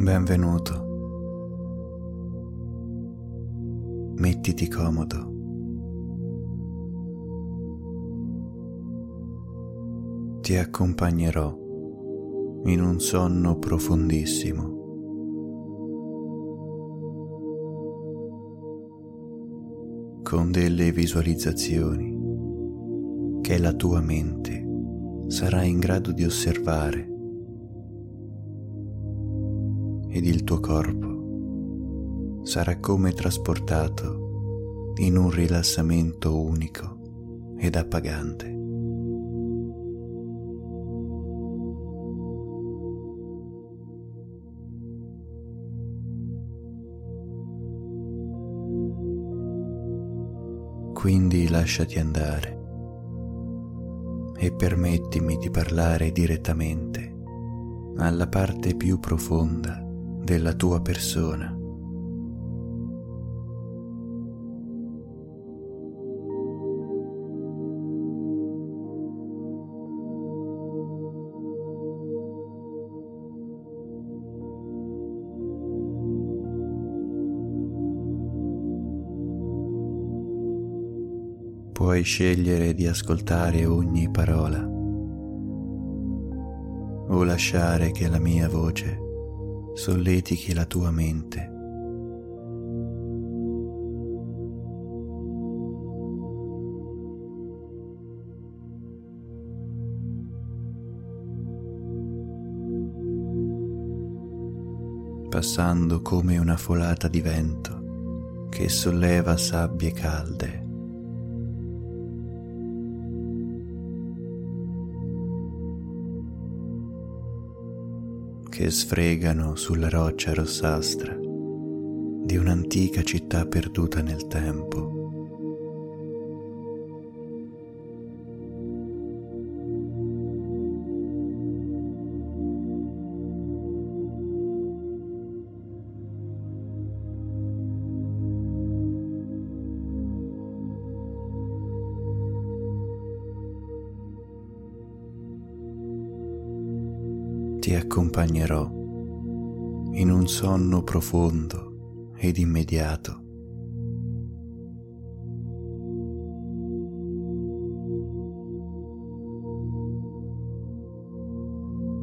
Benvenuto. Mettiti comodo. Ti accompagnerò in un sonno profondissimo. con delle visualizzazioni che la tua mente sarà in grado di osservare ed il tuo corpo sarà come trasportato in un rilassamento unico ed appagante. Quindi lasciati andare e permettimi di parlare direttamente alla parte più profonda della tua persona. Puoi scegliere di ascoltare ogni parola o lasciare che la mia voce solletichi la tua mente. passando come una folata di vento che solleva sabbie calde che sfregano sulla roccia rossastra di un'antica città perduta nel tempo. Sonno profondo ed immediato.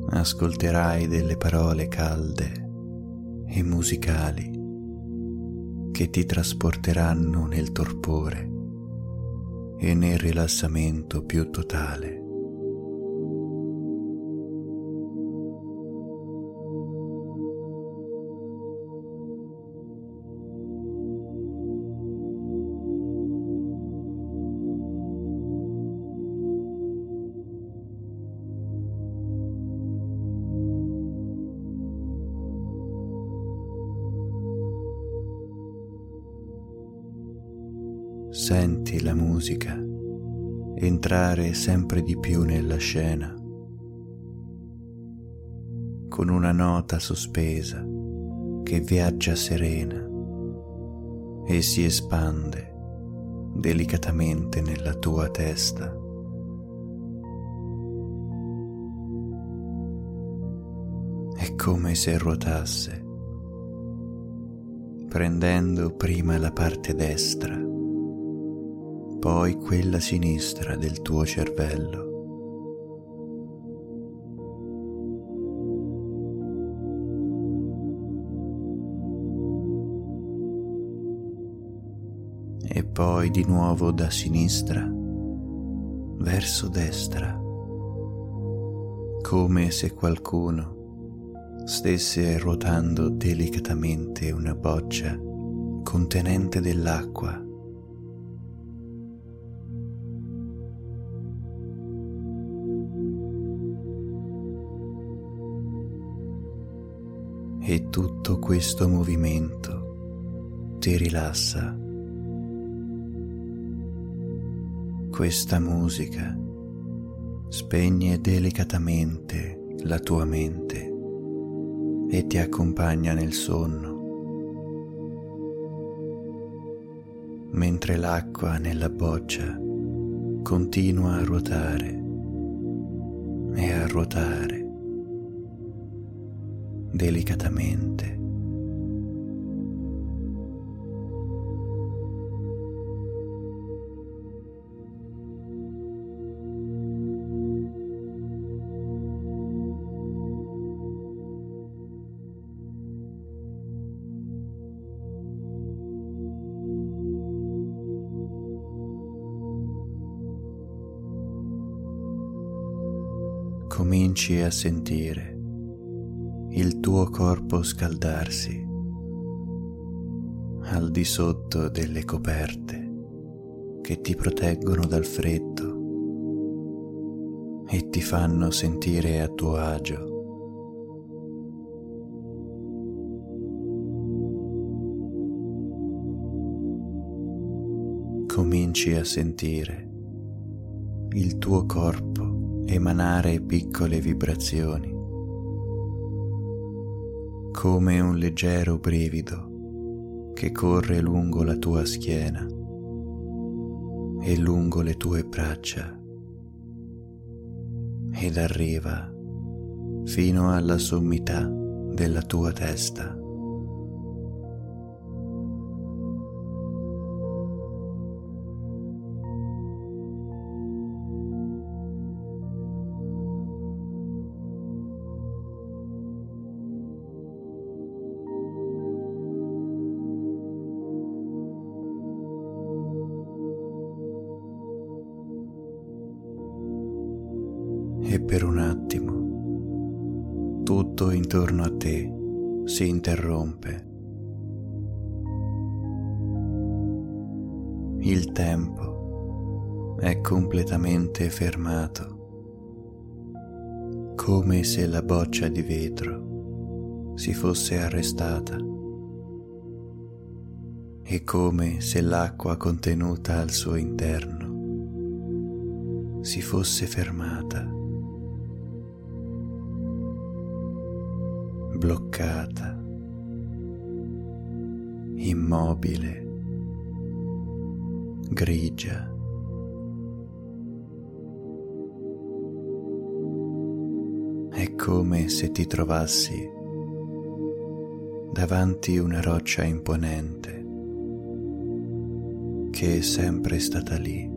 Ascolterai delle parole calde e musicali che ti trasporteranno nel torpore e nel rilassamento più totale. Musica entrare sempre di più nella scena, con una nota sospesa che viaggia serena e si espande delicatamente nella tua testa. È come se ruotasse, prendendo prima la parte destra poi quella sinistra del tuo cervello. E poi di nuovo da sinistra verso destra, come se qualcuno stesse ruotando delicatamente una boccia contenente dell'acqua e tutto questo movimento ti rilassa. Questa musica spegne delicatamente la tua mente e ti accompagna nel sonno, mentre l'acqua nella boccia continua a ruotare e a ruotare delicatamente. cominci a sentire il tuo corpo scaldarsi al di sotto delle coperte che ti proteggono dal freddo e ti fanno sentire a tuo agio. Cominci a sentire il tuo corpo emanare piccole vibrazioni come un leggero brivido che corre lungo la tua schiena e lungo le tue braccia ed arriva fino alla sommità della tua testa. Fosse arrestata e come se l'acqua contenuta al suo interno si fosse fermata. bloccata, immobile, grigia. È come se ti trovassi davanti una roccia imponente che è sempre stata lì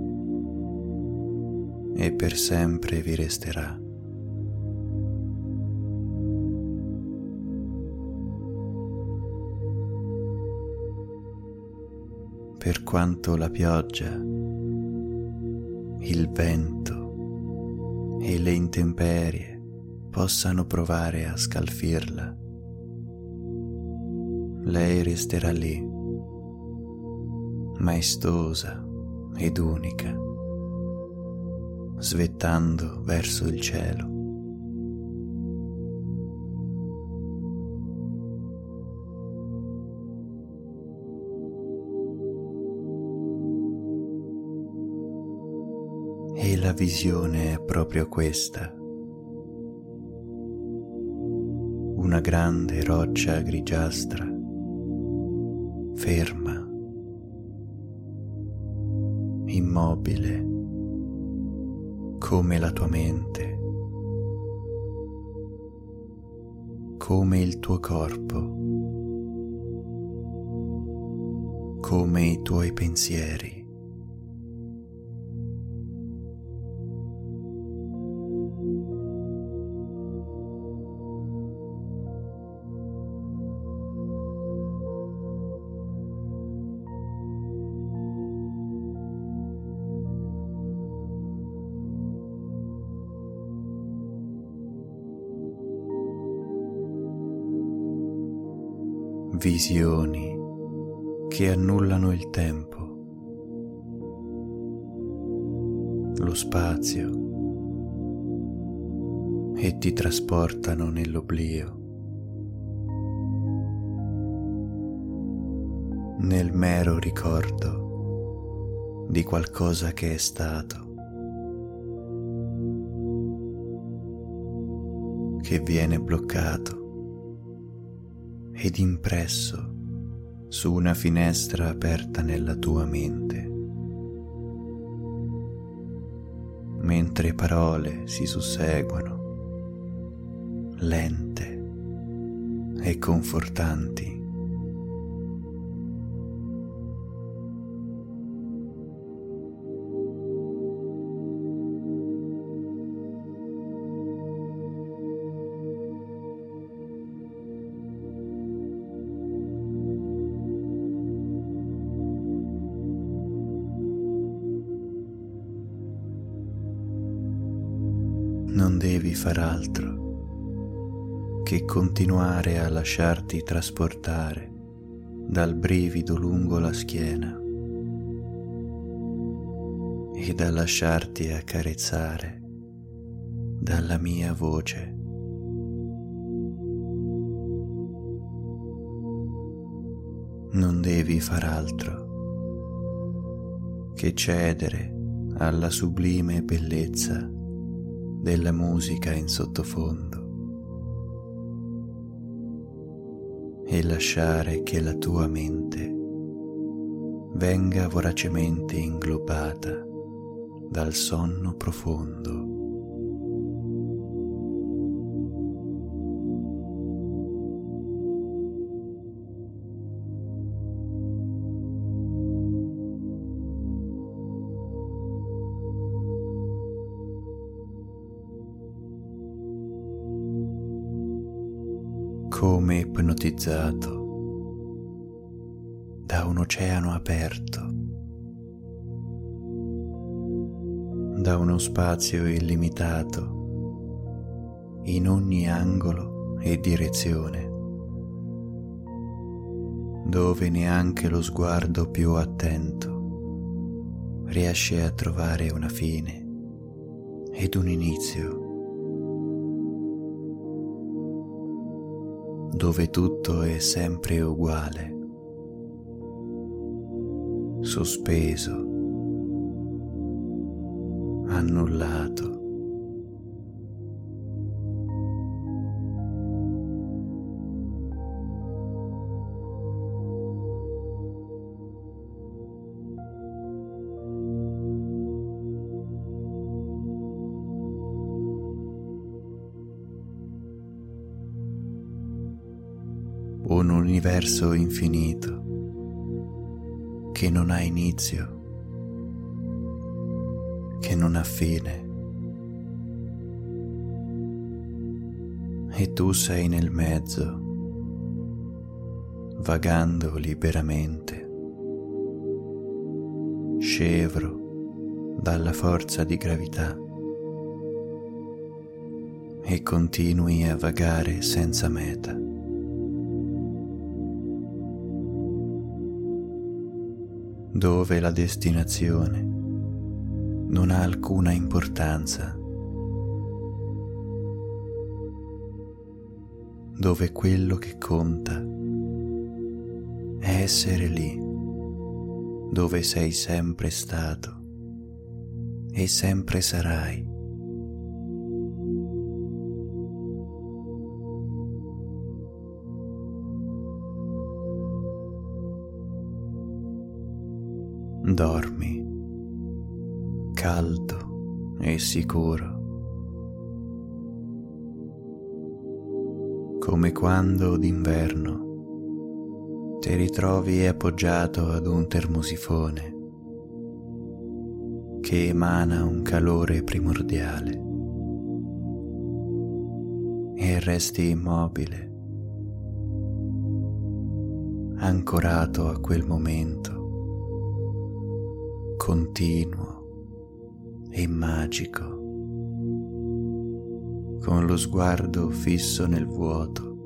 e per sempre vi resterà. per quanto la pioggia, il vento e le intemperie possano provare a scalfirla. Lei resterà lì, maestosa ed unica, svettando verso il cielo. E la visione è proprio questa. Una grande roccia grigiastra, ferma, immobile, come la tua mente, come il tuo corpo, come i tuoi pensieri. Visioni che annullano il tempo, lo spazio e ti trasportano nell'oblio, nel mero ricordo di qualcosa che è stato. che viene bloccato ed impresso su una finestra aperta nella tua mente. Mentre parole si susseguono, lente e confortanti. Continuare a lasciarti trasportare dal brivido lungo la schiena e da lasciarti accarezzare dalla mia voce. Non devi far altro che cedere alla sublime bellezza della musica in sottofondo e lasciare che la tua mente venga voracemente inglobata dal sonno profondo. Ipnotizzato da un oceano aperto, da uno spazio illimitato in ogni angolo e direzione, dove neanche lo sguardo più attento riesce a trovare una fine ed un inizio. Dove tutto è sempre uguale, sospeso, annullato. Universo infinito che non ha inizio, che non ha fine. E tu sei nel mezzo, vagando liberamente, scevro dalla forza di gravità e continui a vagare senza meta. Dove la destinazione non ha alcuna importanza, dove quello che conta è essere lì, dove sei sempre stato e sempre sarai. Dormi. Caldo e sicuro, come quando d'inverno ti ritrovi appoggiato ad un termosifone che emana un calore primordiale e resti immobile, ancorato a quel momento continuo e magico, con lo sguardo fisso nel vuoto,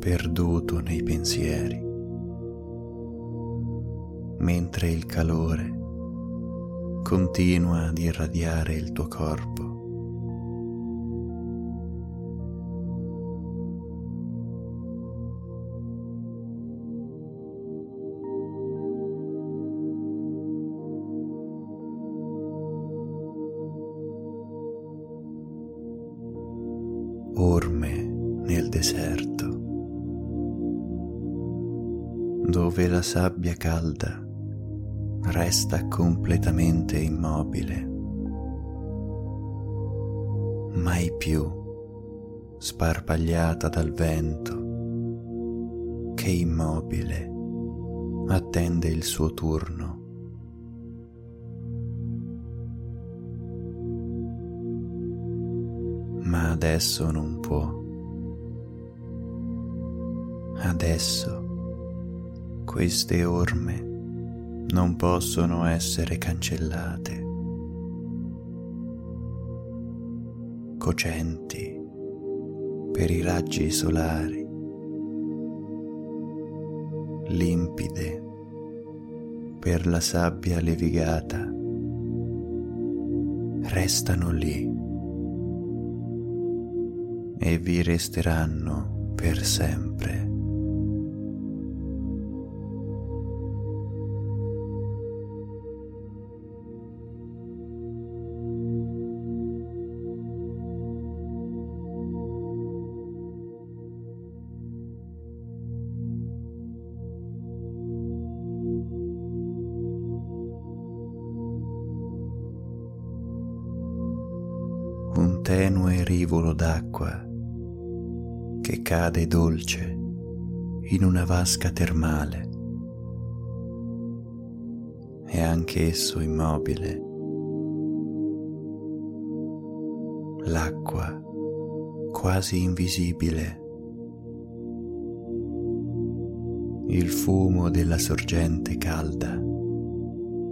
perduto nei pensieri, mentre il calore continua ad irradiare il tuo corpo. Sabbia calda resta completamente immobile, mai più sparpagliata dal vento che immobile attende il suo turno. Ma adesso non può. Adesso queste orme non possono essere cancellate. Cocenti per i raggi solari limpide per la sabbia levigata, restano lì e vi resteranno per sempre. Cade dolce in una vasca termale. È anche esso immobile. L'acqua quasi invisibile. Il fumo della sorgente calda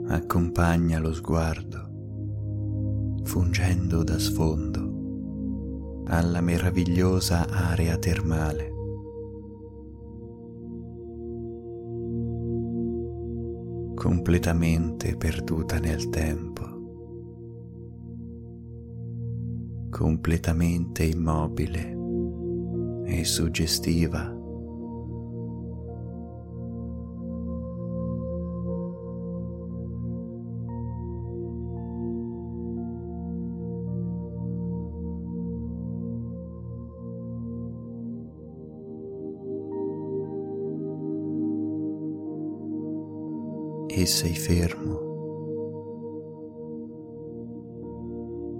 accompagna lo sguardo fungendo da sfondo alla meravigliosa area termale. completamente perduta nel tempo, completamente immobile e suggestiva. E sei fermo,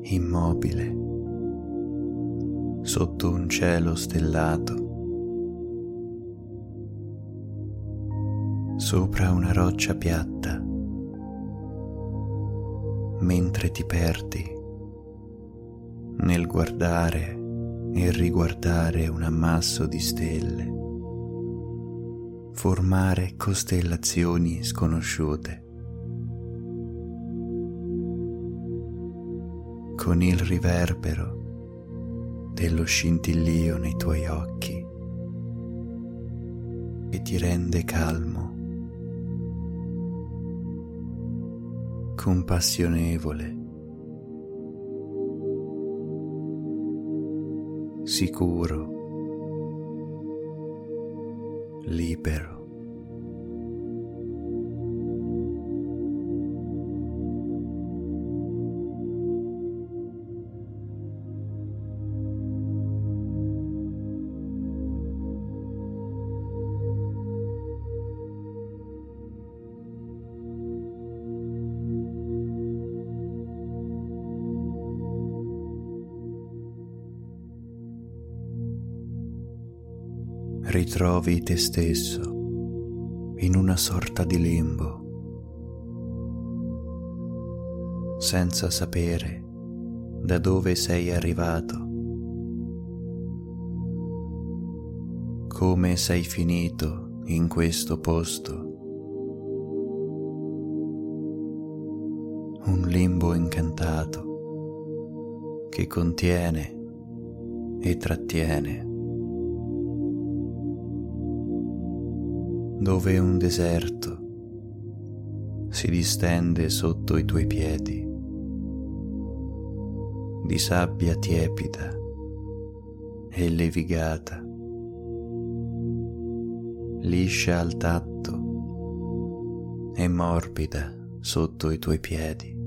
immobile, sotto un cielo stellato, sopra una roccia piatta, mentre ti perdi nel guardare e riguardare un ammasso di stelle formare costellazioni sconosciute. Con il riverbero dello scintillio nei tuoi occhi che ti rende calmo, compassionevole, sicuro libero. Ritrovi te stesso in una sorta di limbo, senza sapere da dove sei arrivato, come sei finito in questo posto. Un limbo incantato che contiene e trattiene dove un deserto si distende sotto i tuoi piedi, di sabbia tiepida e levigata, liscia al tatto e morbida sotto i tuoi piedi.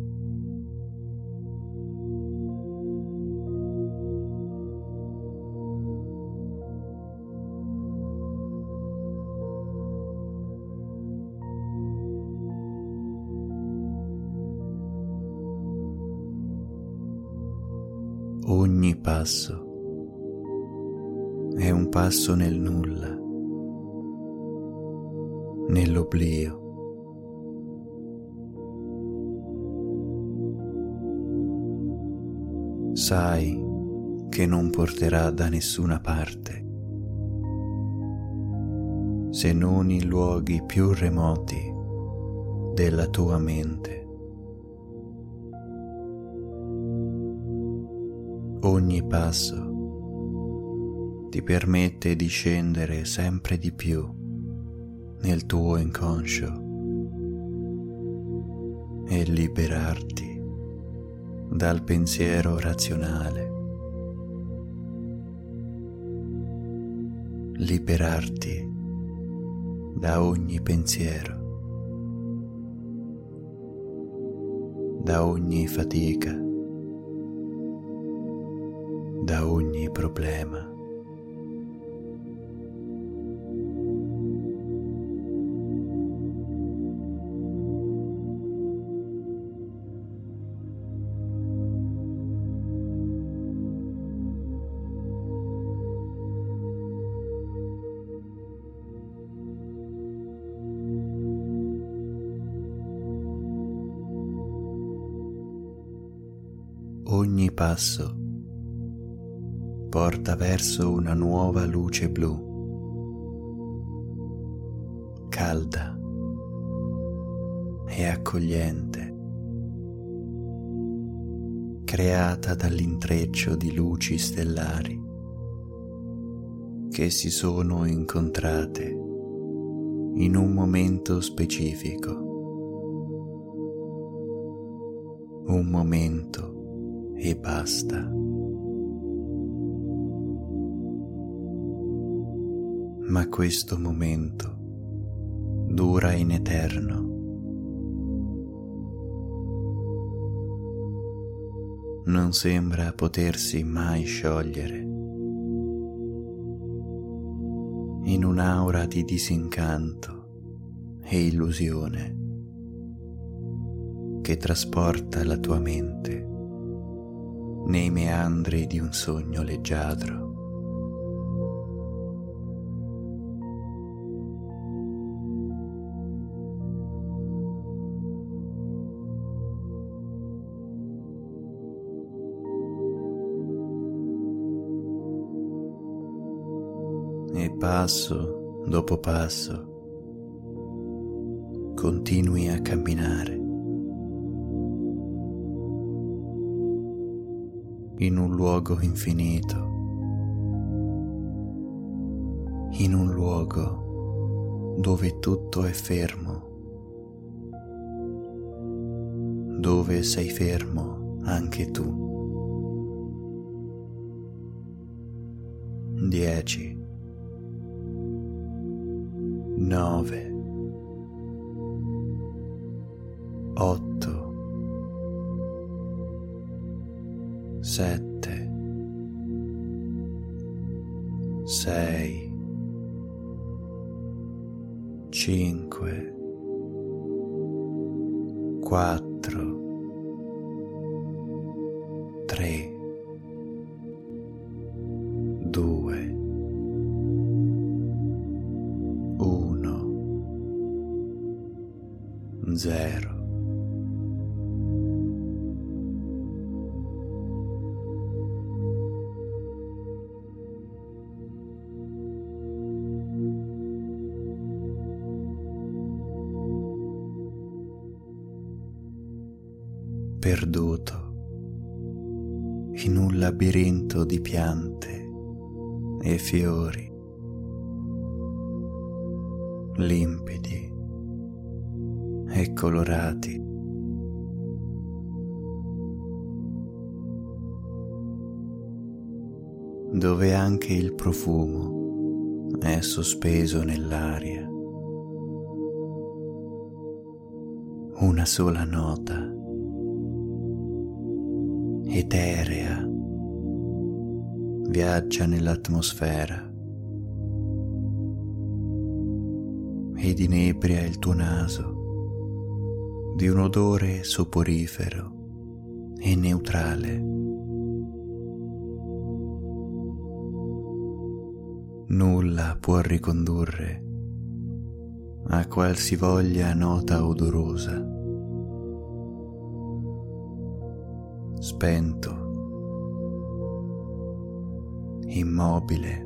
Passo nel nulla, nell'oblio. Sai che non porterà da nessuna parte, se non in luoghi più remoti della tua mente. Ogni passo ti permette di scendere sempre di più nel tuo inconscio e liberarti dal pensiero razionale, liberarti da ogni pensiero, da ogni fatica, da ogni problema. Passo porta verso una nuova luce blu, calda e accogliente, creata dall'intreccio di luci stellari che si sono incontrate in un momento specifico, un momento e basta. Ma questo momento dura in eterno. Non sembra potersi mai sciogliere. In un'aura di disincanto e illusione che trasporta la tua mente nei meandri di un sogno leggiadro. E passo dopo passo continui a camminare in un luogo infinito, in un luogo dove tutto è fermo, dove sei fermo anche tu. Colorati. dove anche il profumo è sospeso nell'aria. Una sola nota eterea viaggia nell'atmosfera ed inebria il tuo naso di un odore soporifero e neutrale. Nulla può ricondurre a qualsivoglia nota odorosa. Spento, immobile,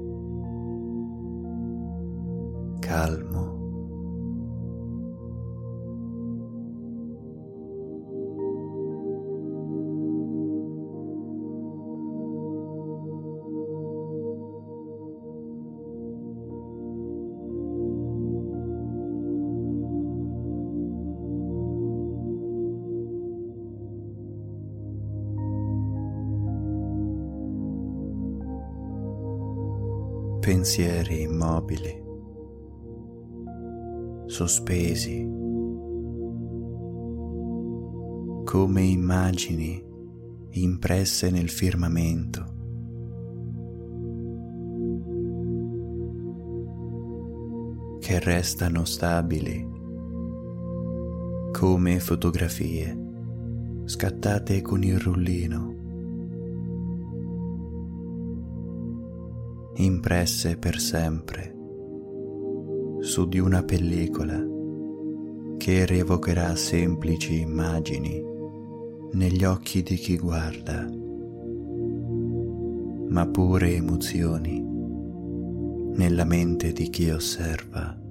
calmo. Pensieri immobili, sospesi, come immagini impresse nel firmamento. che restano stabili come fotografie scattate con il rullino. Impresse per sempre su di una pellicola che rievocherà semplici immagini negli occhi di chi guarda, ma pure emozioni nella mente di chi osserva.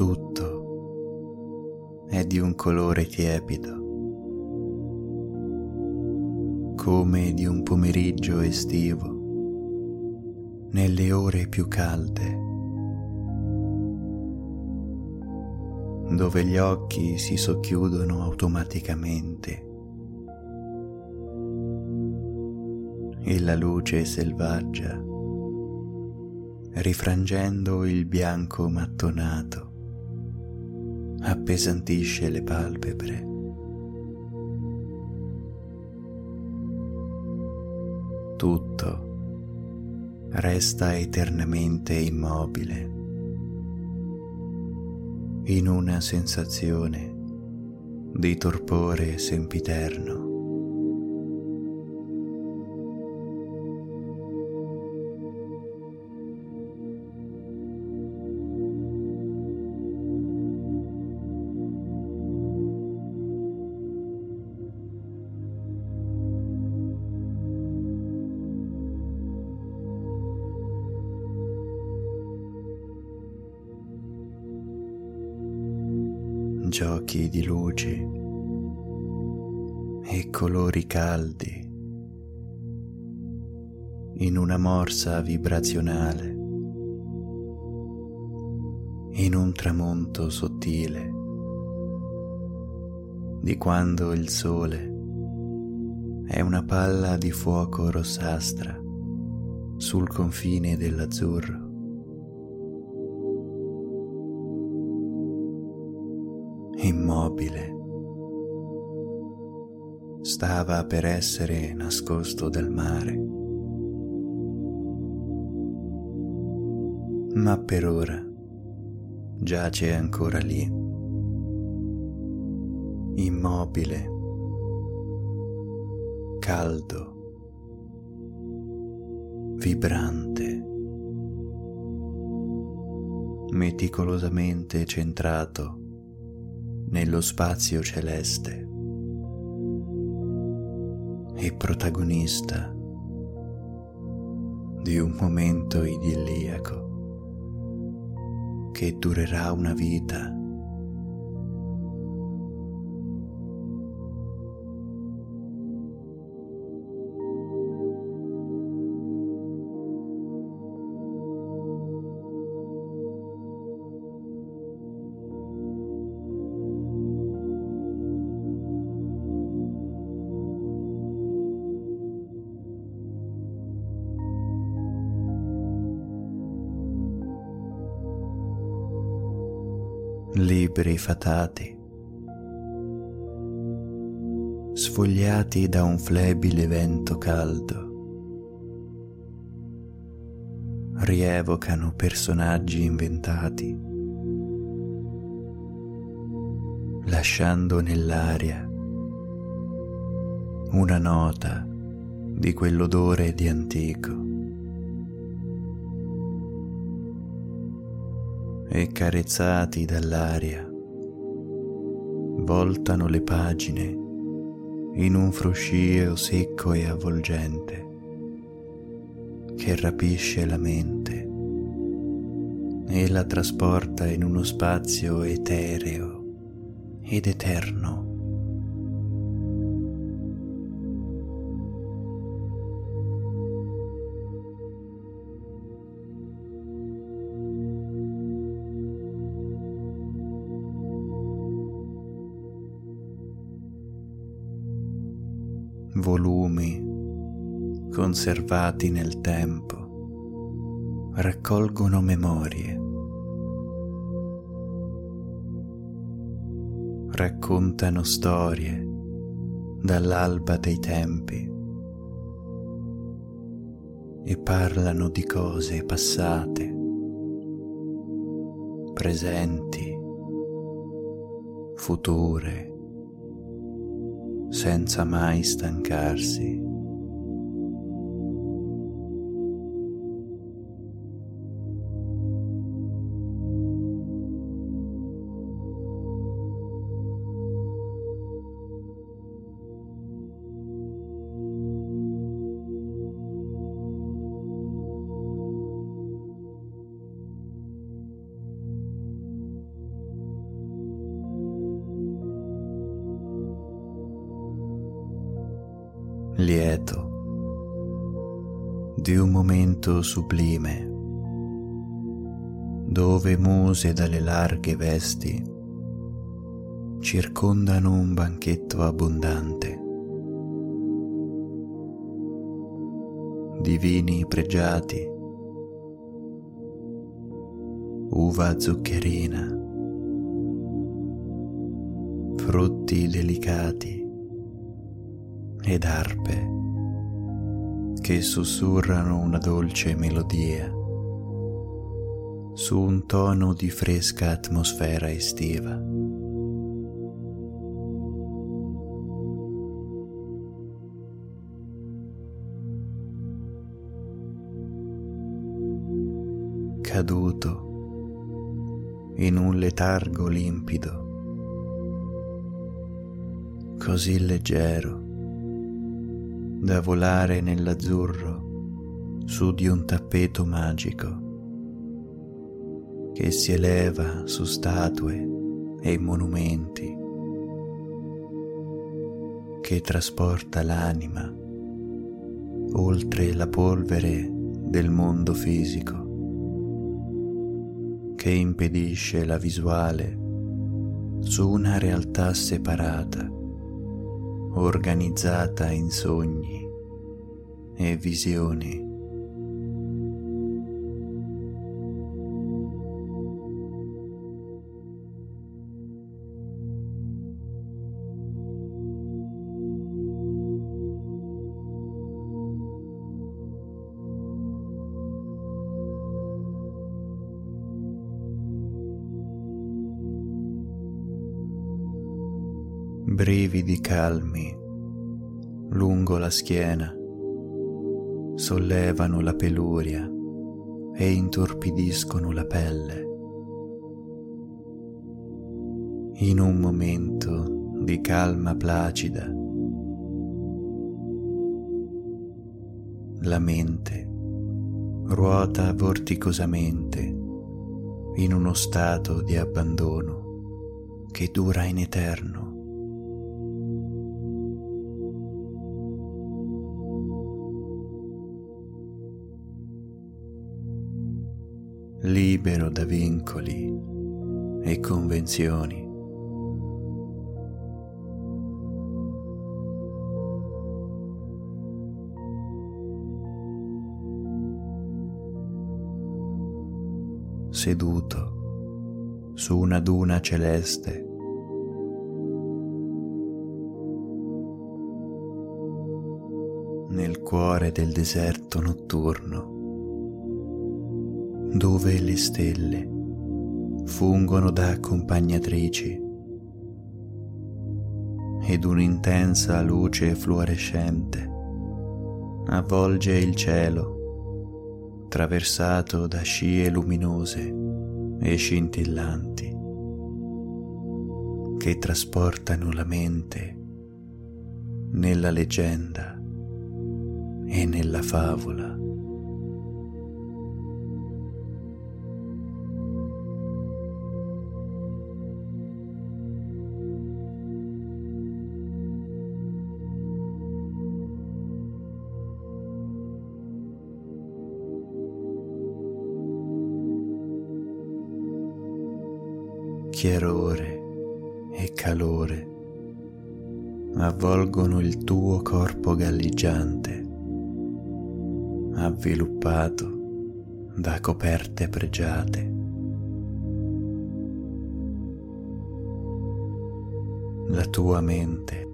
Tutto. È di un colore tiepido, come di un pomeriggio estivo, nelle ore più calde, dove gli occhi si socchiudono automaticamente e la luce selvaggia, rifrangendo il bianco mattonato, appesantisce le palpebre. Tutto resta eternamente immobile in una sensazione di torpore sempiterno. Morsa vibrazionale, in un tramonto sottile di quando il sole è una palla di fuoco rossastra sul confine dell'azzurro. immobile, stava per essere nascosto dal mare. Ma per ora giace ancora lì, immobile, caldo, vibrante, meticolosamente centrato nello spazio celeste. E protagonista di un momento idilliaco che durerà una vita. Libri fatati, sfogliati da un flebile vento caldo, rievocano personaggi inventati, lasciando nell'aria una nota di quell'odore di antico. e carezzati dall'aria, voltano le pagine in un fruscio secco e avvolgente che rapisce la mente e la trasporta in uno spazio etereo ed eterno. Conservati nel tempo raccolgono memorie, raccontano storie dall'alba dei tempi e parlano di cose passate, presenti, future senza mai stancarsi. Sublime dove muse dalle larghe vesti circondano un banchetto abbondante. Di vini pregiati, uva zuccherina, frutti delicati ed arpe che sussurrano una dolce melodia. Su un tono di fresca atmosfera estiva. Caduto in un letargo limpido, così leggero da volare nell'azzurro su di un tappeto magico che si eleva su statue e monumenti, che trasporta l'anima oltre la polvere del mondo fisico, che impedisce la visuale su una realtà separata organizzata in sogni e visioni. Brividi calmi lungo la schiena sollevano la peluria e intorpidiscono la pelle. In un momento di calma placida, la mente ruota vorticosamente in uno stato di abbandono che dura in eterno. Libero da vincoli e convenzioni. Seduto su una duna celeste, nel cuore del deserto notturno dove le stelle fungono da accompagnatrici ed un'intensa luce fluorescente avvolge il cielo traversato da scie luminose e scintillanti che trasportano la mente nella leggenda e nella favola. Chiarore e calore avvolgono il tuo corpo galleggiante, avviluppato da coperte pregiate. La tua mente,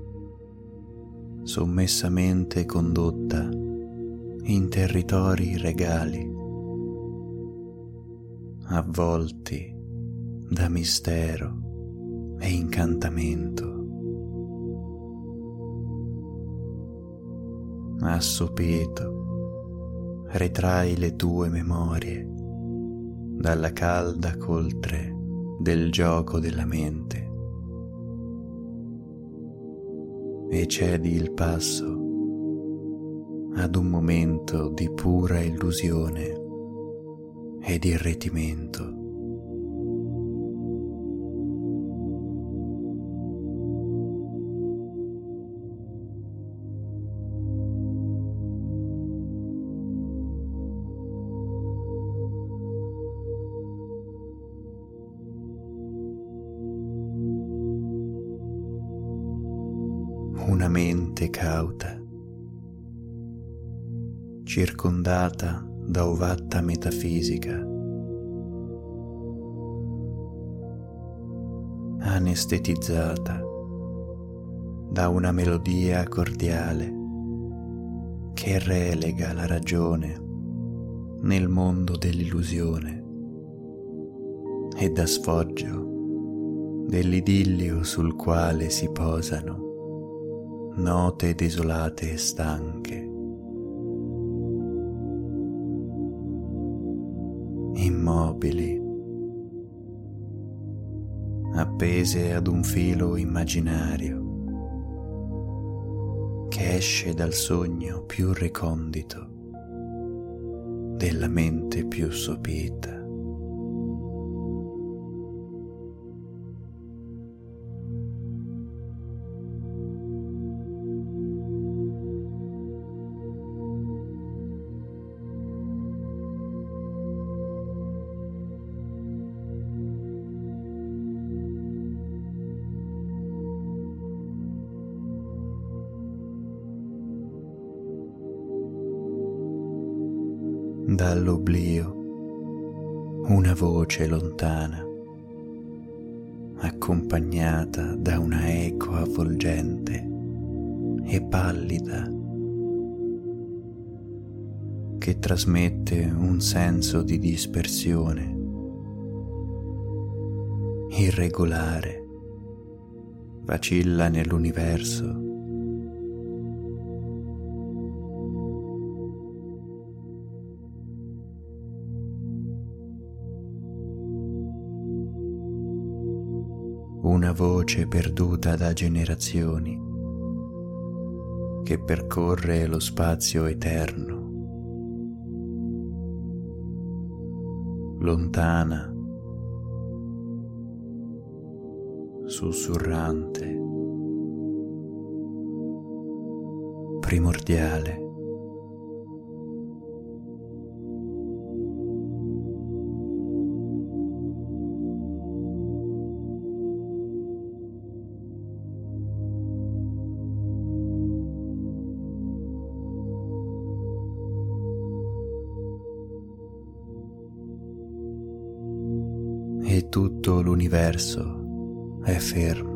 sommessamente condotta in territori regali, avvolti da mistero e incantamento. Assopito, ritrai le tue memorie dalla calda coltre del gioco della mente e cedi il passo ad un momento di pura illusione ed irretimento. Circondata da ovatta metafisica, anestetizzata da una melodia cordiale che relega la ragione nel mondo dell'illusione e da sfoggio dell'idillio sul quale si posano note desolate e stanche. Appese ad un filo immaginario che esce dal sogno più recondito della mente più sopita. Dall'oblio una voce lontana, accompagnata da una eco avvolgente e pallida che trasmette un senso di dispersione irregolare vacilla nell'universo. Voce perduta da generazioni che percorre lo spazio eterno, lontana sussurrante, primordiale. L'universo è fermo,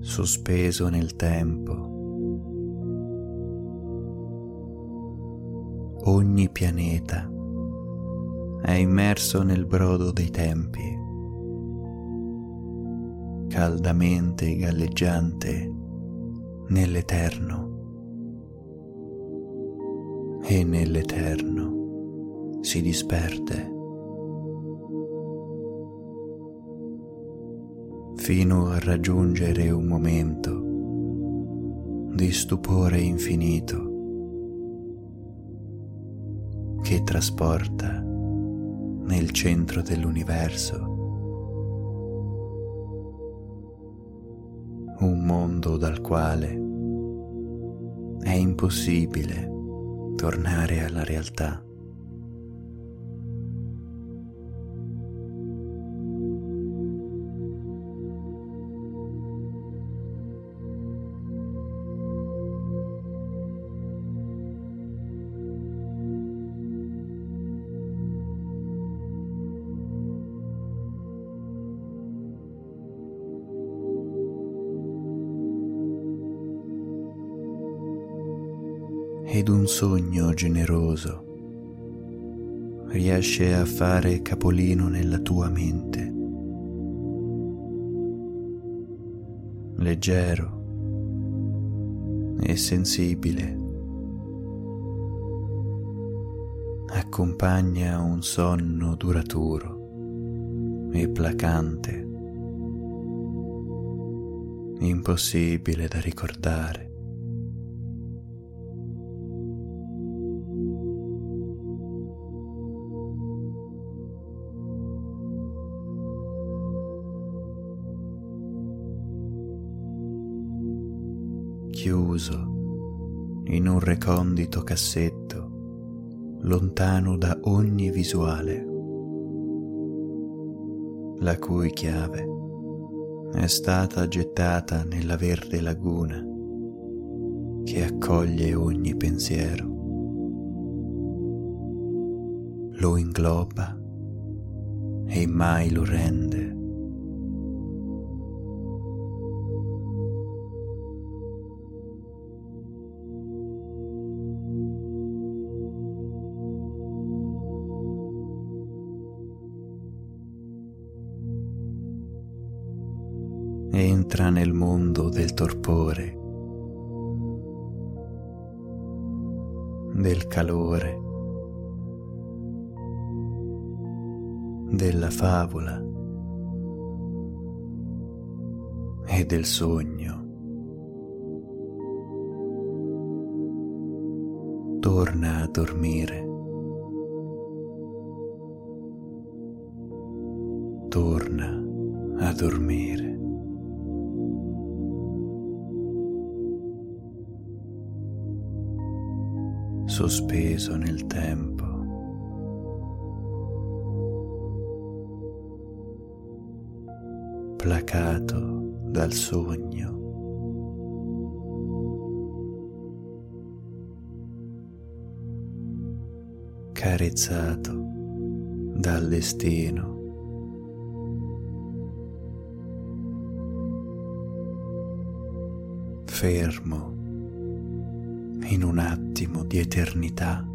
sospeso nel tempo. Ogni pianeta è immerso nel brodo dei tempi, caldamente galleggiante nell'eterno e nell'eterno si disperde. Fino a raggiungere un momento di stupore infinito che trasporta nel centro dell'universo un mondo dal quale è impossibile tornare alla realtà. Sogno generoso riesce a fare capolino nella tua mente. Leggero e sensibile. Accompagna un sonno duraturo e placante, impossibile da ricordare. Chiuso in un recondito cassetto, lontano da ogni visuale, la cui chiave è stata gettata nella verde laguna che accoglie ogni pensiero, lo ingloba e mai lo rende entra nel mondo del torpore, del calore, della favola e del sogno. Torna a dormire. Torna a dormire. Sospeso nel tempo. placato dal sogno. carezzato dal destino. Fermo in un attimo di eternità.